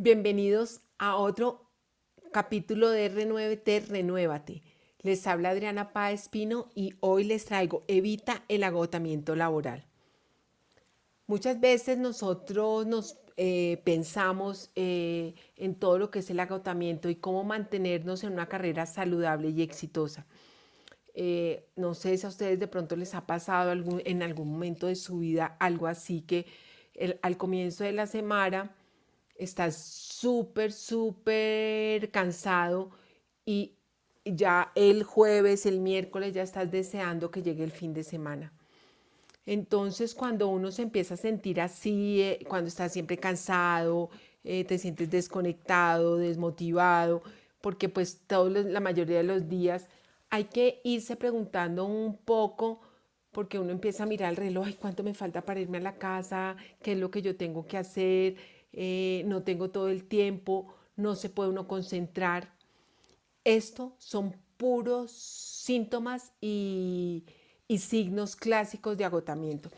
Bienvenidos a otro capítulo de Renuévete, Renuévate. Les habla Adriana Páez Espino y hoy les traigo Evita el agotamiento laboral. Muchas veces nosotros nos eh, pensamos eh, en todo lo que es el agotamiento y cómo mantenernos en una carrera saludable y exitosa. Eh, no sé si a ustedes de pronto les ha pasado en algún momento de su vida algo así que al comienzo de la semana estás súper, súper cansado y ya el jueves, el miércoles ya estás deseando que llegue el fin de semana. Entonces, cuando uno se empieza a sentir así, eh, cuando estás siempre cansado, eh, te sientes desconectado, desmotivado, porque pues todos la mayoría de los días hay que irse preguntando un poco, porque uno empieza a mirar el reloj, ¿cuánto me falta para irme a la casa? ¿Qué es lo que yo tengo que hacer? Eh, no tengo todo el tiempo, no se puede uno concentrar. Esto son puros síntomas y, signos clásicos de agotamiento.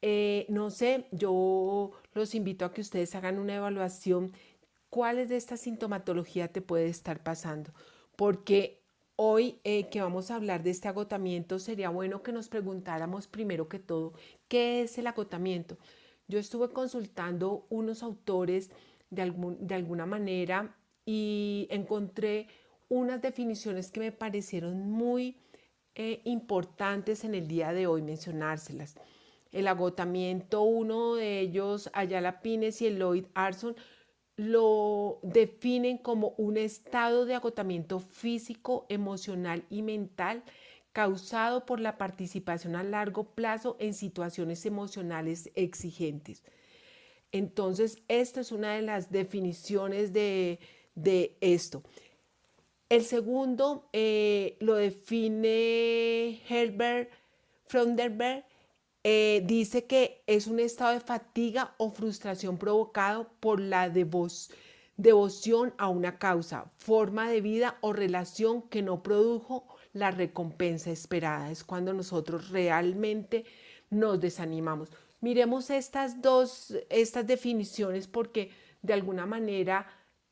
Eh, no sé, yo los invito a que ustedes hagan una evaluación. ¿Cuáles de esta sintomatología te puede estar pasando? Porque hoy eh, que vamos a hablar de este agotamiento, sería bueno que nos preguntáramos primero que todo, ¿qué es el agotamiento? Yo estuve consultando unos autores de, alguna manera y encontré unas definiciones que me parecieron muy eh, importantes en el día de hoy mencionárselas. El agotamiento, uno de ellos, Ayala Pines y Lloyd Arson, lo definen como un estado de agotamiento físico, emocional y mental causado por la participación a largo plazo en situaciones emocionales exigentes. Entonces, esta es una de las definiciones de, esto. El segundo eh, lo define Herbert Fronderberg. Eh, dice que es un estado de fatiga o frustración provocado por la devoción a una causa, forma de vida o relación que no produjo la recompensa esperada. Es cuando nosotros realmente nos desanimamos. Miremos estas dos, estas definiciones porque de alguna manera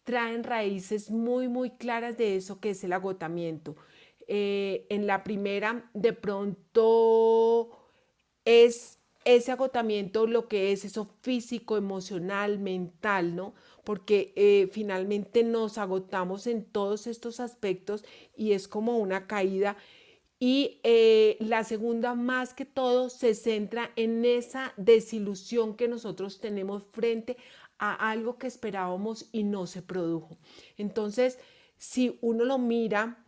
traen raíces muy, muy claras de eso que es el agotamiento. Eh, en la primera, de pronto es ese agotamiento lo que es eso físico, emocional, mental, ¿no? Porque eh, finalmente nos agotamos en todos estos aspectos y es como una caída. Y eh, la segunda, más que todo, se centra en esa desilusión que nosotros tenemos frente a algo que esperábamos y no se produjo. Entonces, si uno lo mira,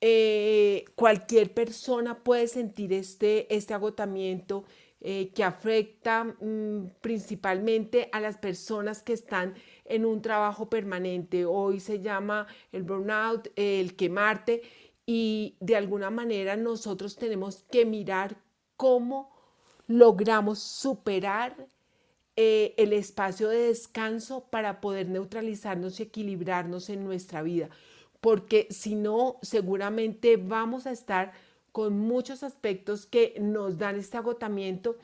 eh, cualquier persona puede sentir este, este agotamiento que afecta mm, principalmente a las personas que están en un trabajo permanente. Hoy se llama el burnout, el quemarte y de alguna manera nosotros tenemos que mirar cómo logramos superar eh, el espacio de descanso para poder neutralizarnos y equilibrarnos en nuestra vida. Porque si no, seguramente vamos a estar con muchos aspectos que nos dan este agotamiento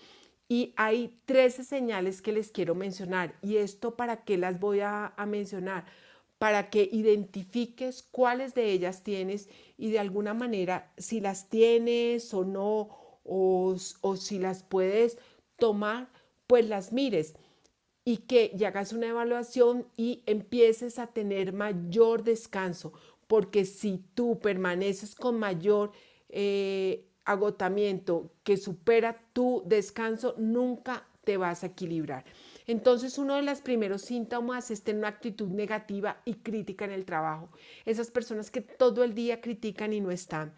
y hay 13 señales que les quiero mencionar. ¿Y esto para qué las voy a, mencionar? Para que identifiques cuáles de ellas tienes y de alguna manera si las tienes o no, o, o si las puedes tomar, pues las mires y que hagas una evaluación y empieces a tener mayor descanso, porque si tú permaneces con mayor eh, agotamiento que supera tu descanso, nunca te vas a equilibrar. Entonces, uno de los primeros síntomas es tener una actitud negativa y crítica en el trabajo. Esas personas que todo el día critican y no están.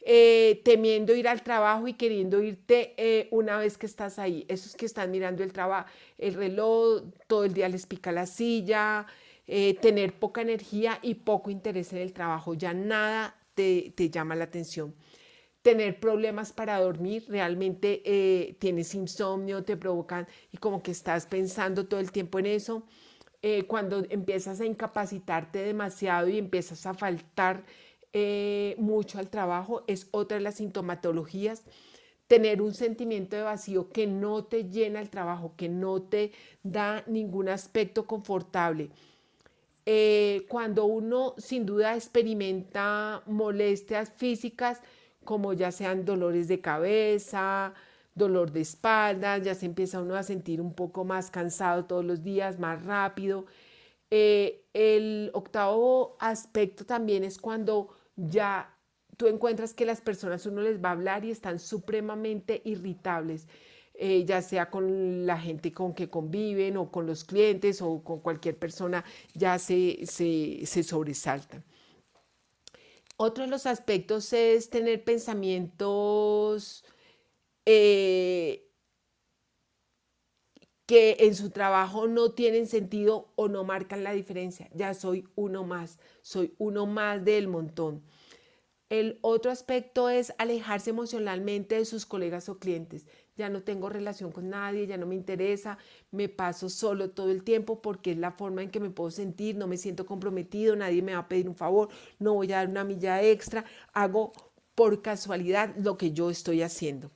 Eh, temiendo ir al trabajo y queriendo irte eh, una vez que estás ahí. Esos que están mirando el trabajo, el reloj, todo el día les pica la silla, tener poca energía y poco interés en el trabajo. Ya nada te llama la atención tener problemas para dormir, realmente eh, tienes insomnio, te provocan y como que estás pensando todo el tiempo en eso. Eh, cuando empiezas a incapacitarte demasiado y empiezas a faltar eh, mucho al trabajo, es otra de las sintomatologías. Tener un sentimiento de vacío que no te llena el trabajo, que no te da ningún aspecto confortable. Cuando uno sin duda experimenta molestias físicas, como ya sean dolores de cabeza, dolor de espalda, ya se empieza uno a sentir un poco más cansado todos los días, más rápido. Eh, el octavo aspecto también es cuando ya tú encuentras que las personas uno les va a hablar y están supremamente irritables. Eh, ya sea con la gente con que conviven o con los clientes o con cualquier persona, ya se, se, sobresaltan. Otro de los aspectos es tener pensamientos eh, que en su trabajo no tienen sentido o no marcan la diferencia. Ya soy uno más, soy uno más del montón. El otro aspecto es alejarse emocionalmente de sus colegas o clientes ya no tengo relación con nadie, ya no me interesa, me paso solo todo el tiempo porque es la forma en que me puedo sentir, no me siento comprometido, nadie me va a pedir un favor, no voy a dar una milla extra, hago por casualidad lo que yo estoy haciendo.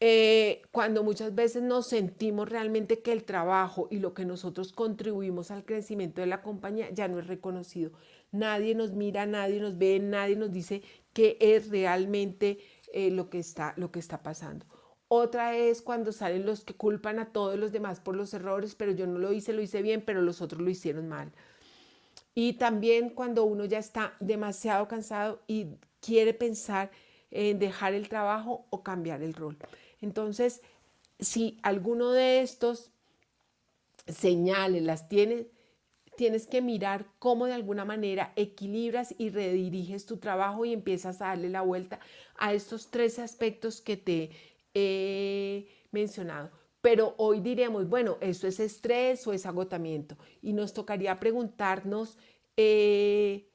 Eh, cuando muchas veces nos sentimos realmente que el trabajo y lo que nosotros contribuimos al crecimiento de la compañía ya no es reconocido. Nadie nos mira, nadie nos ve, nadie nos dice que es realmente eh, lo, que está, lo que está pasando. Otra es cuando salen los que culpan a todos los demás por los errores, pero yo no lo hice, lo hice bien, pero los otros lo hicieron mal. Y también cuando uno ya está demasiado cansado y quiere pensar en dejar el trabajo o cambiar el rol. Entonces, si alguno de estos señales las tienes, tienes que mirar cómo de alguna manera equilibras y rediriges tu trabajo y empiezas a darle la vuelta a estos tres aspectos que te he mencionado. Pero hoy diremos, bueno, ¿eso es estrés o es agotamiento? Y nos tocaría preguntarnos eh,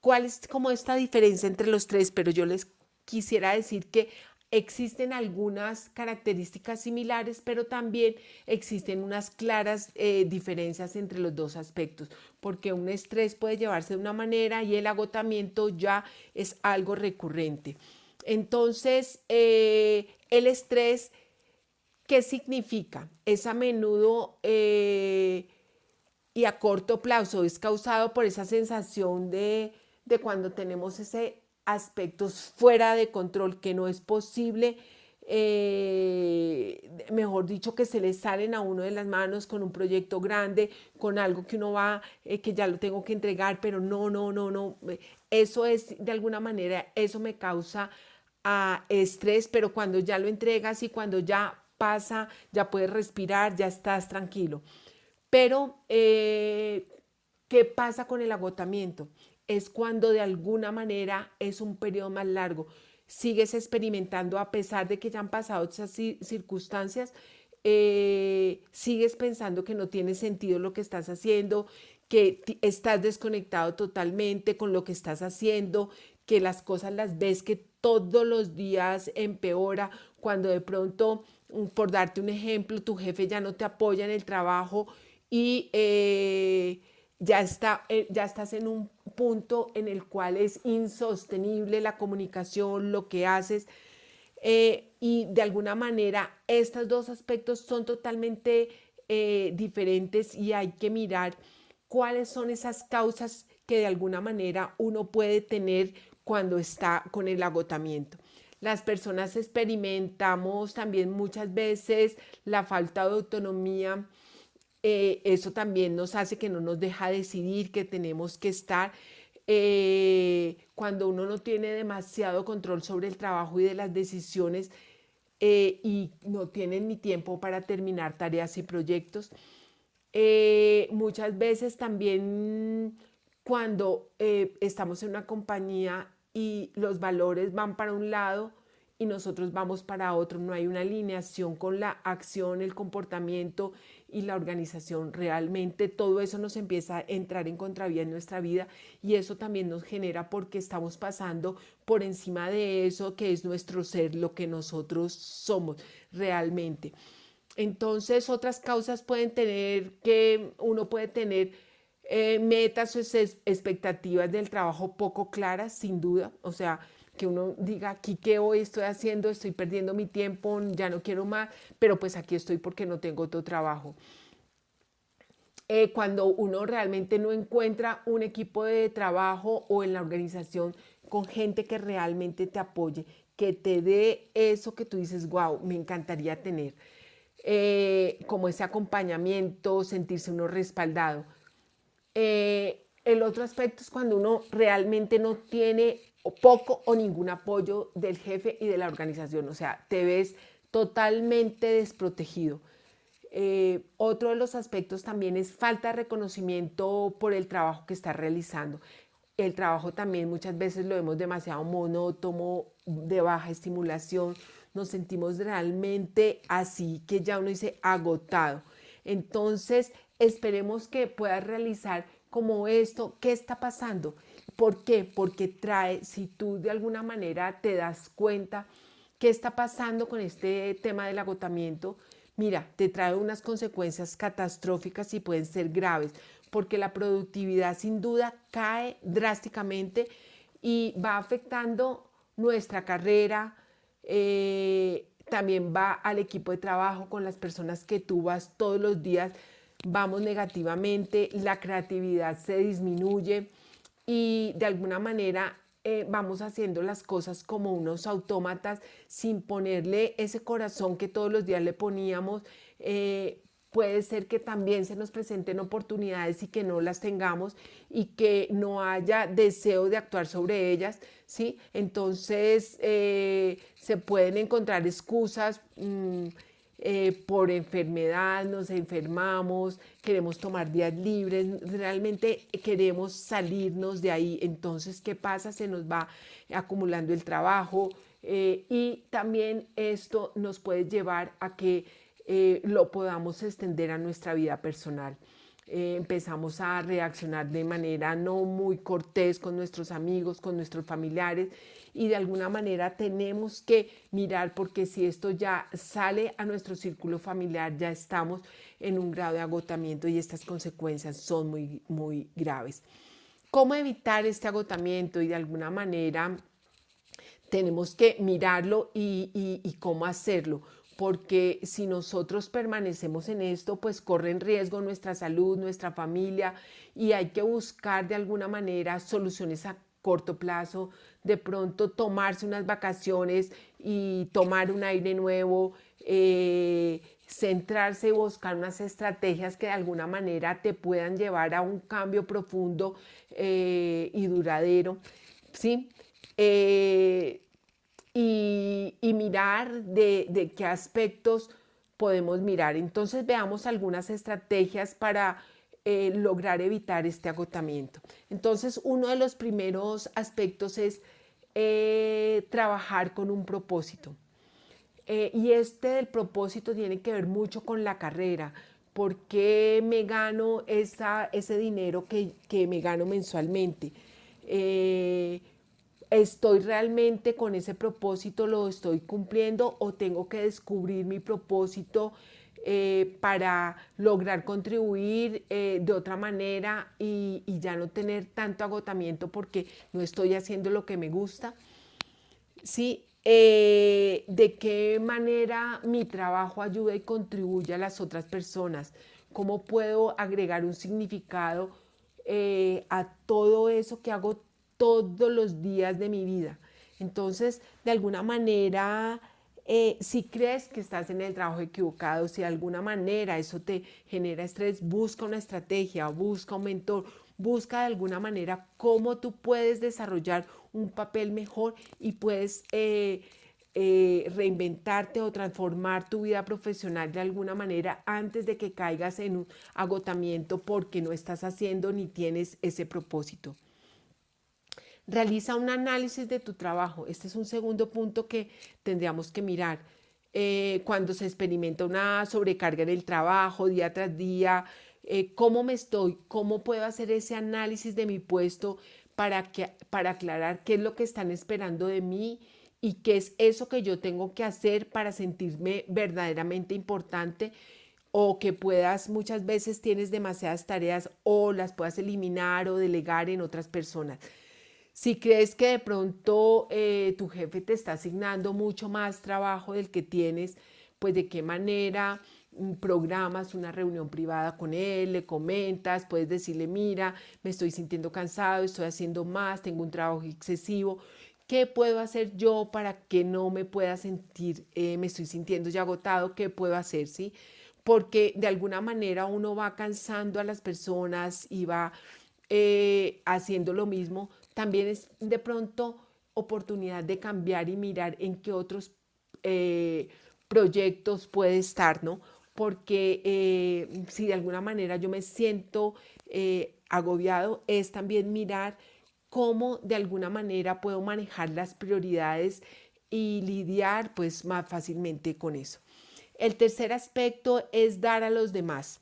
cuál es como esta diferencia entre los tres, pero yo les quisiera decir que Existen algunas características similares, pero también existen unas claras eh, diferencias entre los dos aspectos, porque un estrés puede llevarse de una manera y el agotamiento ya es algo recurrente. Entonces, eh, el estrés, ¿qué significa? Es a menudo eh, y a corto plazo, es causado por esa sensación de, de cuando tenemos ese aspectos fuera de control que no es posible, eh, mejor dicho, que se le salen a uno de las manos con un proyecto grande, con algo que uno va, eh, que ya lo tengo que entregar, pero no, no, no, no. Eso es, de alguna manera, eso me causa ah, estrés, pero cuando ya lo entregas y cuando ya pasa, ya puedes respirar, ya estás tranquilo. Pero, eh, ¿qué pasa con el agotamiento? Es cuando de alguna manera es un periodo más largo. Sigues experimentando a pesar de que ya han pasado esas circunstancias, eh, sigues pensando que no tiene sentido lo que estás haciendo, que estás desconectado totalmente con lo que estás haciendo, que las cosas las ves que todos los días empeora, cuando de pronto, mm, por darte un ejemplo, tu jefe ya no te apoya en el trabajo y eh, ya, está, eh, ya estás en un punto en el cual es insostenible la comunicación, lo que haces. Eh, y de alguna manera estos dos aspectos son totalmente eh, diferentes y hay que mirar cuáles son esas causas que de alguna manera uno puede tener cuando está con el agotamiento. Las personas experimentamos también muchas veces la falta de autonomía eh, eso también nos hace que no nos deja decidir, que tenemos que estar. Eh, cuando uno no tiene demasiado control sobre el trabajo y de las decisiones eh, y no tiene ni tiempo para terminar tareas y proyectos. muchas veces también cuando estamos en una compañía y los valores van para un lado, y nosotros vamos para otro, no hay una alineación con la acción, el comportamiento y la organización. Realmente todo eso nos empieza a entrar en contravía en nuestra vida y eso también nos genera porque estamos pasando por encima de eso que es nuestro ser, lo que nosotros somos realmente. Entonces otras causas pueden tener que uno puede tener eh, metas o expectativas del trabajo poco claras, sin duda. O sea, que uno diga, aquí qué hoy estoy haciendo, estoy perdiendo mi tiempo, ya no quiero más, pero pues aquí estoy porque no tengo otro trabajo. eh, cuando uno realmente no encuentra un equipo de trabajo o en la organización con gente que realmente te apoye, que te dé eso que tú dices, wow, me encantaría tener. Eh, como ese acompañamiento, sentirse uno respaldado. Eh, el otro aspecto es cuando uno realmente no tiene poco o ningún apoyo del jefe y de la organización, o sea, te ves totalmente desprotegido. Eh, otro de los aspectos también es falta de reconocimiento por el trabajo que está realizando. El trabajo también muchas veces lo vemos demasiado monótono, de baja estimulación, nos sentimos realmente así que ya uno dice agotado. Entonces, esperemos que puedas realizar como esto, ¿qué está pasando? ¿Por qué? Porque trae, si tú de alguna manera te das cuenta qué está pasando con este tema del agotamiento, mira, te trae unas consecuencias catastróficas y pueden ser graves, porque la productividad sin duda cae drásticamente y va afectando nuestra carrera, eh, también va al equipo de trabajo con las personas que tú vas todos los días, vamos negativamente, la creatividad se disminuye y de alguna manera eh, vamos haciendo las cosas como unos autómatas sin ponerle ese corazón que todos los días le poníamos. Eh, puede ser que también se nos presenten oportunidades y que no las tengamos y que no haya deseo de actuar sobre ellas, ¿sí? Entonces eh, se pueden encontrar excusas. Mm, eh, por enfermedad, nos enfermamos, queremos tomar días libres, realmente queremos salirnos de ahí. Entonces, ¿qué pasa? Se nos va acumulando el trabajo eh, y también esto nos puede llevar a que eh, lo podamos extender a nuestra vida personal. Empezamos a reaccionar de manera no muy cortés con nuestros amigos, con nuestros familiares y de alguna manera tenemos que mirar porque si esto ya sale a nuestro círculo familiar, ya estamos en un grado de agotamiento y estas consecuencias son muy, muy graves. ¿Cómo evitar este agotamiento? Y de alguna manera tenemos que mirarlo y, y cómo hacerlo porque si nosotros permanecemos en esto, pues corre en riesgo nuestra salud, nuestra familia y hay que buscar de alguna manera soluciones a corto plazo, de pronto tomarse unas vacaciones y tomar un aire nuevo, eh, centrarse y buscar unas estrategias que de alguna manera te puedan llevar a un cambio profundo eh, y duradero, ¿sí? Eh, y, mirar de, qué aspectos podemos mirar. Entonces veamos algunas estrategias para eh, lograr evitar este agotamiento. Entonces, uno de los primeros aspectos es eh, trabajar con un propósito. Eh, y este del propósito tiene que ver mucho con la carrera. ¿Por qué me gano esa, ese dinero que, que, me gano mensualmente? ¿Estoy realmente con ese propósito? ¿Lo estoy cumpliendo o tengo que descubrir mi propósito? Eh, para lograr contribuir eh, de otra manera y, ya no tener tanto agotamiento porque no estoy haciendo lo que me gusta. Sí, eh, de qué manera mi trabajo ayuda y contribuye a las otras personas, cómo puedo agregar un significado a todo eso que hago todos los días de mi vida. Entonces, de alguna manera, eh, si crees que estás en el trabajo equivocado, si de alguna manera eso te genera estrés, busca una estrategia, busca un mentor, busca de alguna manera cómo tú puedes desarrollar un papel mejor y puedes eh, eh, reinventarte o transformar tu vida profesional de alguna manera antes de que caigas en un agotamiento porque no estás haciendo ni tienes ese propósito. Realiza un análisis de tu trabajo. Este es un segundo punto que tendríamos que mirar. Eh, cuando se experimenta una sobrecarga en el trabajo día tras día, eh, cómo me estoy, cómo puedo hacer ese análisis de mi puesto para, que, para aclarar qué es lo que están esperando de mí y qué es eso que yo tengo que hacer para sentirme verdaderamente importante o que puedas, muchas veces tienes demasiadas tareas o las puedas eliminar o delegar en otras personas. Si crees que de pronto eh, tu jefe te está asignando mucho más trabajo del que tienes, pues de qué manera mm, programas una reunión privada con él, le comentas, puedes decirle, mira, me estoy sintiendo cansado, estoy haciendo más, tengo un trabajo excesivo, ¿qué puedo hacer yo para que no me pueda sentir, eh, me estoy sintiendo ya agotado, qué puedo hacer, sí? Porque de alguna manera uno va cansando a las personas y va eh, haciendo lo mismo, también es de pronto oportunidad de cambiar y mirar en qué otros eh, proyectos puede estar, ¿no? Porque eh, si de alguna manera yo me siento agobiado, es también mirar cómo de alguna manera puedo manejar las prioridades y lidiar pues más fácilmente con eso. El tercer aspecto es dar a los demás.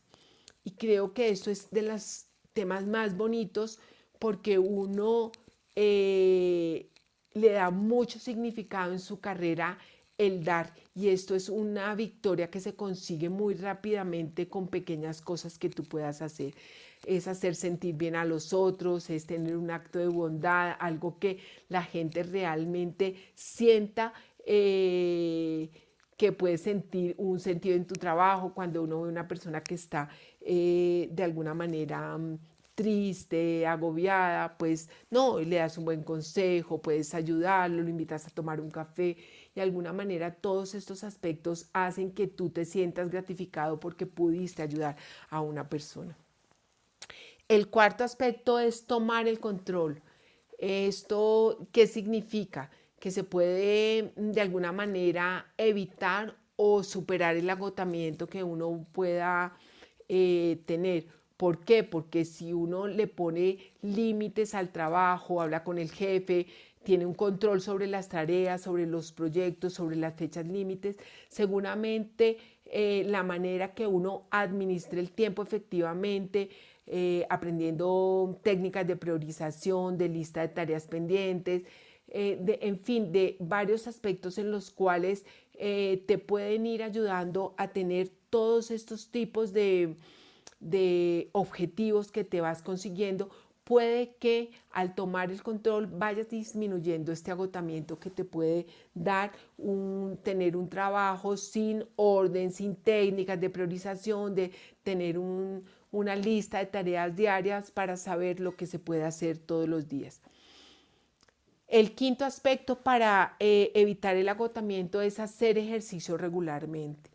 Y creo que esto es de los temas más bonitos porque uno eh, le da mucho significado en su carrera el dar y esto es una victoria que se consigue muy rápidamente con pequeñas cosas que tú puedas hacer. Es hacer sentir bien a los otros, es tener un acto de bondad, algo que la gente realmente sienta eh, que puede sentir un sentido en tu trabajo cuando uno ve una persona que está eh, de alguna manera mm, triste, agobiada, pues no, le das un buen consejo, puedes ayudarlo, lo invitas a tomar un café. De alguna manera todos estos aspectos hacen que tú te sientas gratificado porque pudiste ayudar a una persona. El cuarto aspecto es tomar el control. ¿Esto qué significa? Que se puede de alguna manera evitar o superar el agotamiento que uno pueda eh, tener ¿Por qué? Porque si uno le pone límites al trabajo, habla con el jefe, tiene un control sobre las tareas, sobre los proyectos, sobre las fechas límites, seguramente eh, la manera que uno administre el tiempo efectivamente, eh, aprendiendo técnicas de priorización, de lista de tareas pendientes, eh, en fin, de varios aspectos en los cuales te pueden ir ayudando a tener todos estos tipos de, de objetivos que te vas consiguiendo, puede que al tomar el control vayas disminuyendo este agotamiento que te puede dar tener un trabajo sin orden, sin técnicas de priorización, de tener una lista de tareas diarias para saber lo que se puede hacer todos los días. El quinto aspecto para eh, evitar el agotamiento es hacer ejercicio regularmente.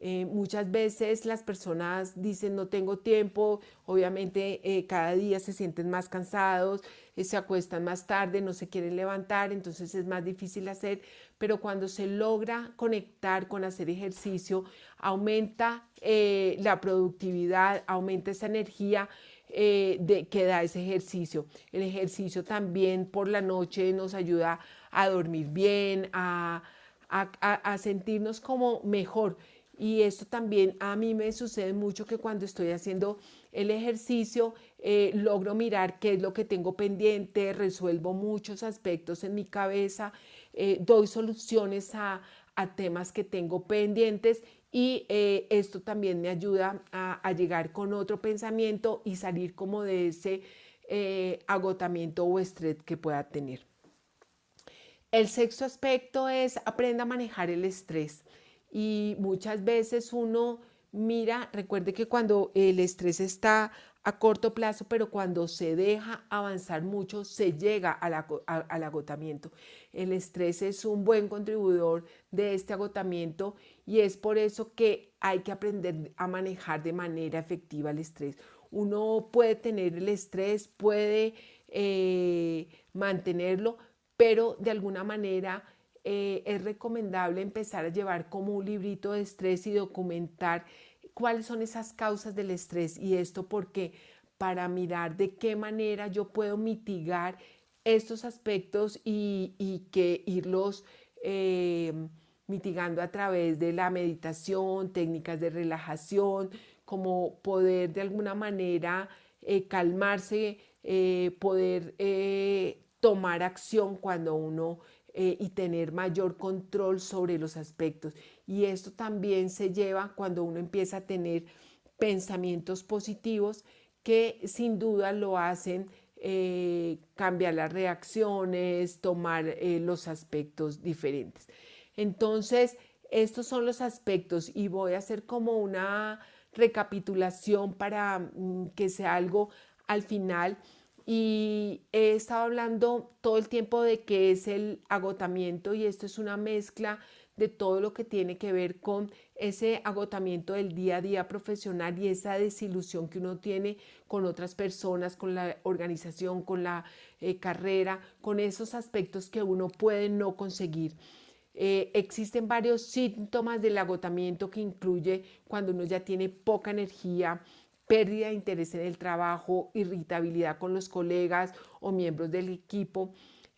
Eh, muchas veces las personas dicen no tengo tiempo, obviamente eh, cada día se sienten más cansados, eh, se acuestan más tarde, no se quieren levantar, entonces es más difícil hacer, pero cuando se logra conectar con hacer ejercicio, aumenta la productividad, aumenta esa energía. que da ese ejercicio. El ejercicio también por la noche nos ayuda a dormir bien, a, a sentirnos como mejor. Y esto también a mí me sucede mucho que cuando estoy haciendo el ejercicio eh, logro mirar qué es lo que tengo pendiente, resuelvo muchos aspectos en mi cabeza, eh, doy soluciones a, temas que tengo pendientes y eh, esto también me ayuda a, a, llegar con otro pensamiento y salir como de ese agotamiento o estrés que pueda tener. El sexto aspecto es aprenda a manejar el estrés y muchas veces uno mira, recuerde que cuando el estrés está a corto plazo, pero cuando se deja avanzar mucho, se llega al, agotamiento. El estrés es un buen contribuidor de este agotamiento y es por eso que hay que aprender a manejar de manera efectiva el estrés. Uno puede tener el estrés, puede eh, mantenerlo, pero de alguna manera eh, es recomendable empezar a llevar como un librito de estrés y documentar cuáles son esas causas del estrés y esto porque para mirar de qué manera yo puedo mitigar estos aspectos y, que irlos eh, mitigando a través de la meditación, técnicas de relajación, como poder de alguna manera eh, calmarse, poder tomar acción cuando uno eh, y tener mayor control sobre los aspectos. Y esto también se lleva cuando uno empieza a tener pensamientos positivos que sin duda lo hacen eh, cambiar las reacciones, tomar eh, los aspectos diferentes. Entonces, Estos son los aspectos y voy a hacer como una recapitulación para mm, que sea algo al final. Y he estado hablando todo el tiempo de qué es el agotamiento y esto es una mezcla de todo lo que tiene que ver con ese agotamiento del día a día profesional y esa desilusión que uno tiene con otras personas, con la organización, con la eh, carrera, con esos aspectos que uno puede no conseguir. Eh, existen varios síntomas del agotamiento que incluye cuando uno ya tiene poca energía, pérdida de interés en el trabajo, irritabilidad con los colegas o miembros del equipo.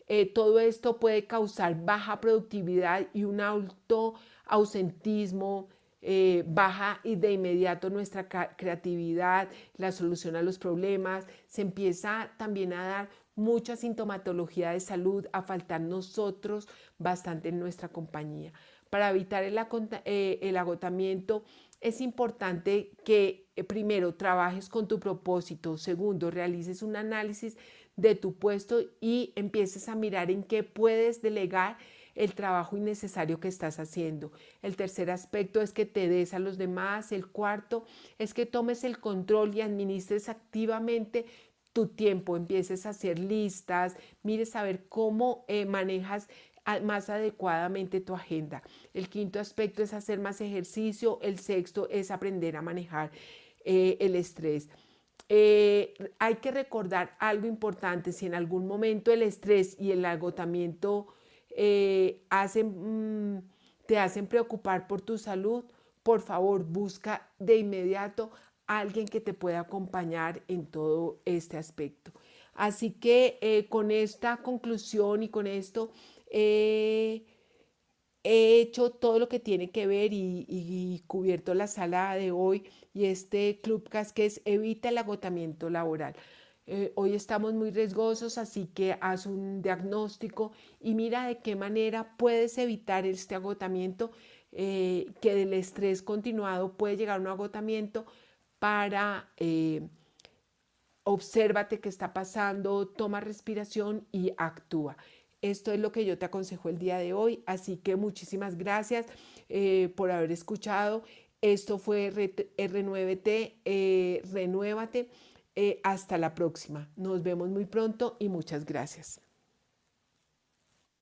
Eh, todo esto puede causar baja productividad y un alto ausentismo, eh, baja y de inmediato nuestra creatividad, la solución a los problemas, se empieza también a dar mucha sintomatología de salud, a faltar nosotros bastante en nuestra compañía. Para evitar el, eh, el agotamiento es importante que primero trabajes con tu propósito, segundo realices un análisis de tu puesto y empieces a mirar en qué puedes delegar el trabajo innecesario que estás haciendo. El tercer aspecto es que te des a los demás. El cuarto es que tomes el control y administres activamente tu tiempo, empieces a hacer listas, mires a ver cómo eh, manejas más adecuadamente tu agenda. El quinto aspecto es hacer más ejercicio. El sexto es aprender a manejar eh, el estrés. Eh, hay que recordar algo importante, si en algún momento el estrés y el agotamiento eh, hacen, mm, te hacen preocupar por tu salud, por favor busca de inmediato a alguien que te pueda acompañar en todo este aspecto. Así que con esta conclusión y con esto he hecho todo lo que tiene que ver y, cubierto la sala de hoy y este que es Evita el agotamiento laboral. Eh, hoy estamos muy riesgosos, así que haz un diagnóstico y mira de qué manera puedes evitar este agotamiento, eh, que del estrés continuado puede llegar un agotamiento para... Eh, obsérvate qué está pasando, toma respiración y actúa. Esto es lo que yo te aconsejo el día de hoy, así que muchísimas gracias por haber escuchado esto fue R9T, eh, renuévate. Eh, hasta la próxima. Nos vemos muy pronto y muchas gracias.